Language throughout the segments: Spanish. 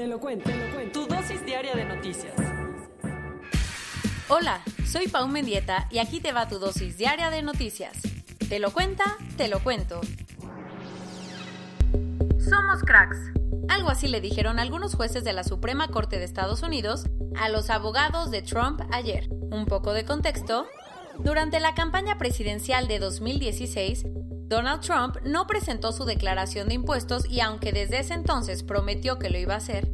Te lo cuento, te lo cuento. Tu dosis diaria de noticias. Hola, soy Pau Mendieta y aquí te va tu dosis diaria de noticias. Te lo cuenta, te lo cuento. Somos cracks. Algo así le dijeron algunos jueces de la Suprema Corte de Estados Unidos a los abogados de Trump ayer. Un poco de contexto. Durante la campaña presidencial de 2016, Donald Trump no presentó su declaración de impuestos y aunque desde ese entonces prometió que lo iba a hacer,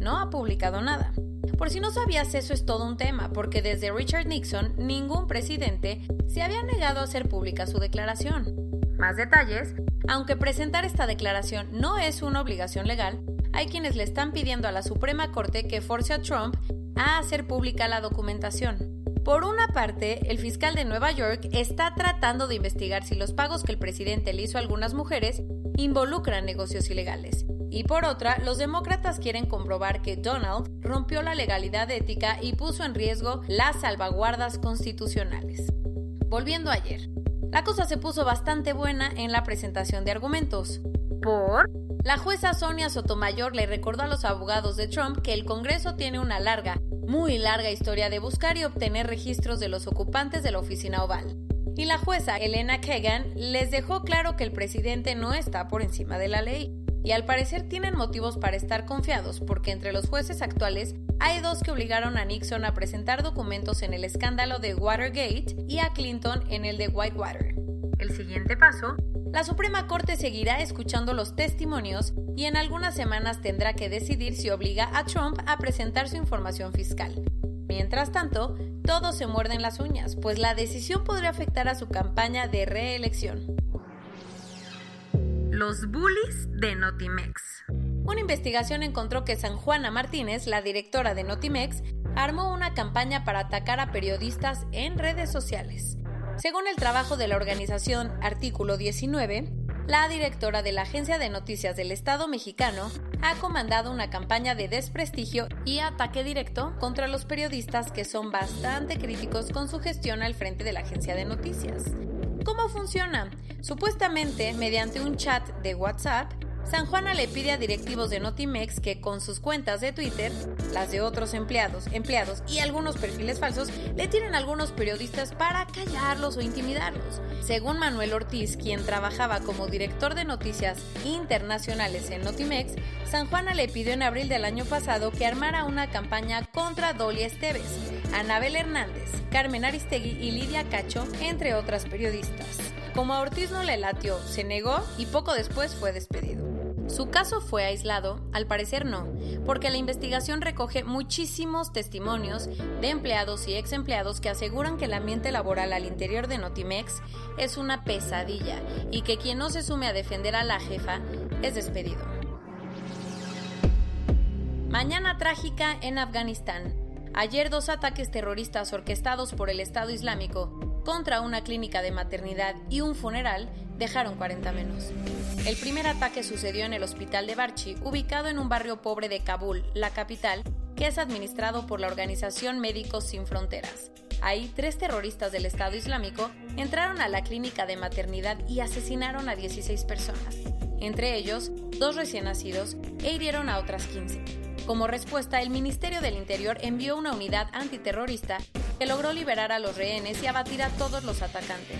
no ha publicado nada. Por si no sabías, eso es todo un tema, porque desde Richard Nixon ningún presidente se había negado a hacer pública su declaración. Más detalles, aunque presentar esta declaración no es una obligación legal, hay quienes le están pidiendo a la Suprema Corte que force a Trump a hacer pública la documentación. Por una parte, el fiscal de Nueva York está tratando de investigar si los pagos que el presidente le hizo a algunas mujeres involucran negocios ilegales. Y por otra, los demócratas quieren comprobar que Donald rompió la legalidad ética y puso en riesgo las salvaguardas constitucionales. Volviendo ayer, la cosa se puso bastante buena en la presentación de argumentos. ¿Por? La jueza Sonia Sotomayor le recordó a los abogados de Trump que el Congreso tiene una larga, muy larga historia de buscar y obtener registros de los ocupantes de la oficina oval. Y la jueza Elena Kagan les dejó claro que el presidente no está por encima de la ley. Y al parecer tienen motivos para estar confiados porque entre los jueces actuales hay dos que obligaron a Nixon a presentar documentos en el escándalo de Watergate y a Clinton en el de Whitewater. El siguiente paso la Suprema Corte seguirá escuchando los testimonios y en algunas semanas tendrá que decidir si obliga a Trump a presentar su información fiscal. Mientras tanto, todos se muerden las uñas, pues la decisión podría afectar a su campaña de reelección. Los bullies de Notimex. Una investigación encontró que San Juana Martínez, la directora de Notimex, armó una campaña para atacar a periodistas en redes sociales. Según el trabajo de la organización Artículo 19, la directora de la Agencia de Noticias del Estado mexicano ha comandado una campaña de desprestigio y ataque directo contra los periodistas que son bastante críticos con su gestión al frente de la agencia de noticias. ¿Cómo funciona? Supuestamente, mediante un chat de WhatsApp, San Juana le pide a directivos de Notimex que con sus cuentas de Twitter, las de otros empleados, empleados y algunos perfiles falsos, le tiren a algunos periodistas para callarlos o intimidarlos. Según Manuel Ortiz, quien trabajaba como director de noticias internacionales en Notimex, San Juana le pidió en abril del año pasado que armara una campaña contra Dolly Esteves, Anabel Hernández, Carmen Aristegui y Lidia Cacho, entre otras periodistas. Como a Ortiz no le latió, se negó y poco después fue despedido. Su caso fue aislado, al parecer no, porque la investigación recoge muchísimos testimonios de empleados y ex empleados que aseguran que el ambiente laboral al interior de Notimex es una pesadilla y que quien no se sume a defender a la jefa es despedido. Mañana trágica en Afganistán. Ayer dos ataques terroristas orquestados por el Estado Islámico contra una clínica de maternidad y un funeral dejaron 40 menos. El primer ataque sucedió en el hospital de Barchi, ubicado en un barrio pobre de Kabul, la capital, que es administrado por la organización Médicos Sin Fronteras. Ahí, tres terroristas del Estado Islámico entraron a la clínica de maternidad y asesinaron a 16 personas, entre ellos dos recién nacidos, e hirieron a otras 15. Como respuesta, el Ministerio del Interior envió una unidad antiterrorista que logró liberar a los rehenes y abatir a todos los atacantes.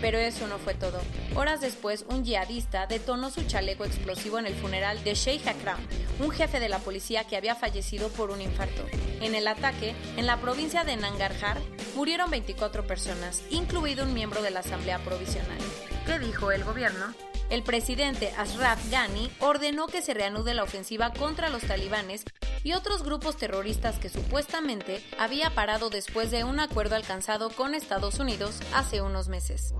Pero eso no fue todo. Horas después, un yihadista detonó su chaleco explosivo en el funeral de Sheikh Akram, un jefe de la policía que había fallecido por un infarto. En el ataque, en la provincia de Nangarhar, murieron 24 personas, incluido un miembro de la Asamblea Provisional. ¿Qué dijo el gobierno? El presidente Ashraf Ghani ordenó que se reanude la ofensiva contra los talibanes y otros grupos terroristas que supuestamente había parado después de un acuerdo alcanzado con Estados Unidos hace unos meses.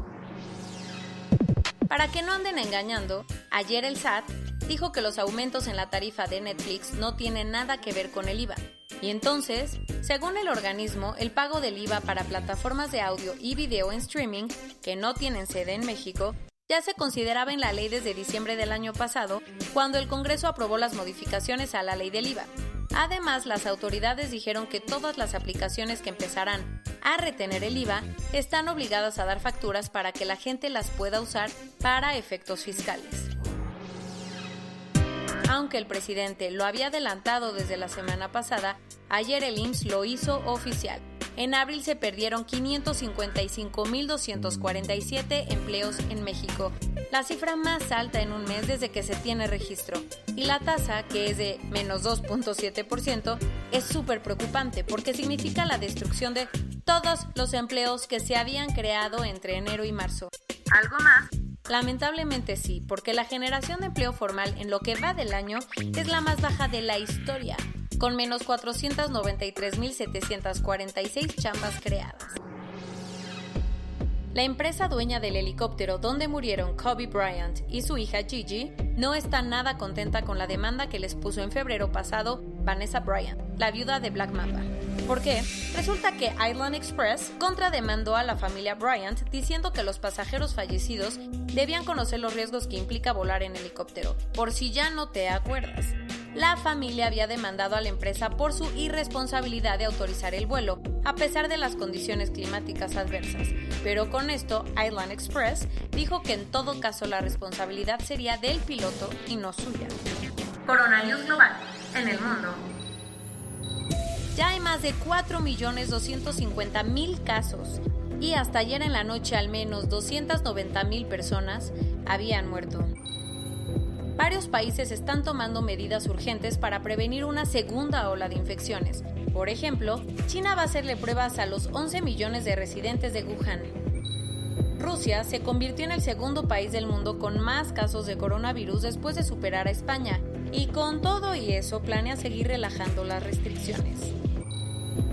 Para que no anden engañando, ayer el SAT dijo que los aumentos en la tarifa de Netflix no tienen nada que ver con el IVA. Y entonces, según el organismo, el pago del IVA para plataformas de audio y video en streaming, que no tienen sede en México, ya se consideraba en la ley desde diciembre del año pasado, cuando el Congreso aprobó las modificaciones a la ley del IVA. Además, las autoridades dijeron que todas las aplicaciones que empezarán a retener el IVA están obligadas a dar facturas para que la gente las pueda usar para efectos fiscales aunque el presidente lo había adelantado desde la semana pasada, ayer el IMSS lo hizo oficial. En abril se perdieron 555.247 empleos en México, la cifra más alta en un mes desde que se tiene registro. Y la tasa, que es de menos 2.7%, es súper preocupante porque significa la destrucción de todos los empleos que se habían creado entre enero y marzo. ¿Algo más? Lamentablemente sí, porque la generación de empleo formal en lo que va del año es la más baja de la historia, con menos 493.746 chambas creadas. La empresa dueña del helicóptero donde murieron Kobe Bryant y su hija Gigi no está nada contenta con la demanda que les puso en febrero pasado Vanessa Bryant, la viuda de Black Mamba. ¿Por qué? Resulta que Island Express contrademandó a la familia Bryant diciendo que los pasajeros fallecidos debían conocer los riesgos que implica volar en helicóptero, por si ya no te acuerdas. La familia había demandado a la empresa por su irresponsabilidad de autorizar el vuelo, a pesar de las condiciones climáticas adversas. Pero con esto, Island Express dijo que en todo caso la responsabilidad sería del piloto y no suya. Coronavirus global en el mundo. Ya hay más de 4.250.000 casos y hasta ayer en la noche al menos 290.000 personas habían muerto. Varios países están tomando medidas urgentes para prevenir una segunda ola de infecciones. Por ejemplo, China va a hacerle pruebas a los 11 millones de residentes de Wuhan. Rusia se convirtió en el segundo país del mundo con más casos de coronavirus después de superar a España, y con todo y eso planea seguir relajando las restricciones.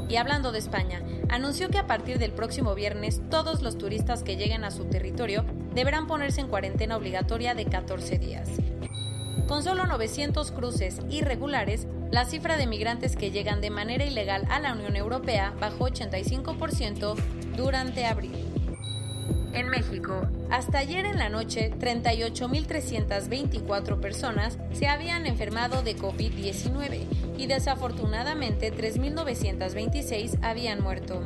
Y hablando de España, anunció que a partir del próximo viernes todos los turistas que lleguen a su territorio deberán ponerse en cuarentena obligatoria de 14 días. Con solo 900 cruces irregulares, la cifra de migrantes que llegan de manera ilegal a la Unión Europea bajó 85% durante abril. En México, hasta ayer en la noche, 38.324 personas se habían enfermado de COVID-19 y desafortunadamente 3.926 habían muerto.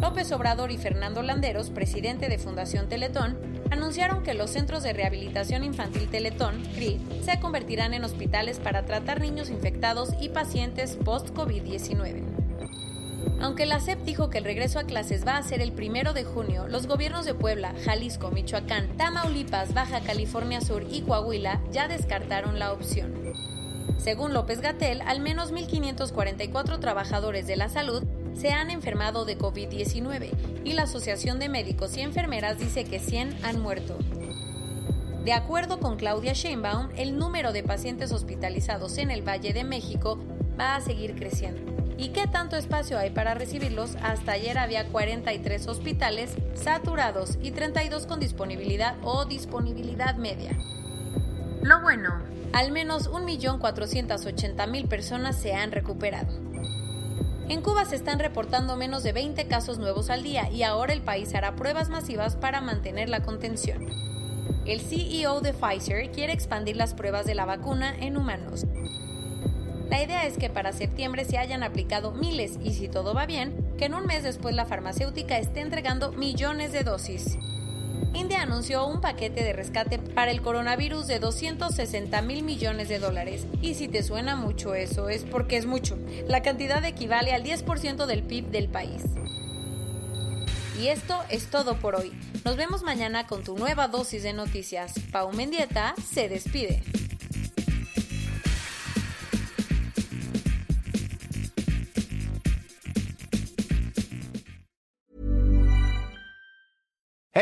López Obrador y Fernando Landeros, presidente de Fundación Teletón, anunciaron que los centros de rehabilitación infantil Teletón, CRI, se convertirán en hospitales para tratar niños infectados y pacientes post-COVID-19. Aunque la SEP dijo que el regreso a clases va a ser el primero de junio, los gobiernos de Puebla, Jalisco, Michoacán, Tamaulipas, Baja California Sur y Coahuila ya descartaron la opción. Según López Gatel, al menos 1.544 trabajadores de la salud se han enfermado de COVID-19 y la Asociación de Médicos y Enfermeras dice que 100 han muerto. De acuerdo con Claudia Sheinbaum, el número de pacientes hospitalizados en el Valle de México va a seguir creciendo. ¿Y qué tanto espacio hay para recibirlos? Hasta ayer había 43 hospitales saturados y 32 con disponibilidad o disponibilidad media. Lo bueno, al menos 1.480.000 personas se han recuperado. En Cuba se están reportando menos de 20 casos nuevos al día y ahora el país hará pruebas masivas para mantener la contención. El CEO de Pfizer quiere expandir las pruebas de la vacuna en humanos la idea es que para septiembre se hayan aplicado miles y si todo va bien, que en un mes después la farmacéutica esté entregando millones de dosis. India anunció un paquete de rescate para el coronavirus de 260 mil millones de dólares. Y si te suena mucho eso, es porque es mucho. La cantidad equivale al 10% del PIB del país. Y esto es todo por hoy. Nos vemos mañana con tu nueva dosis de noticias. Pau Mendieta se despide.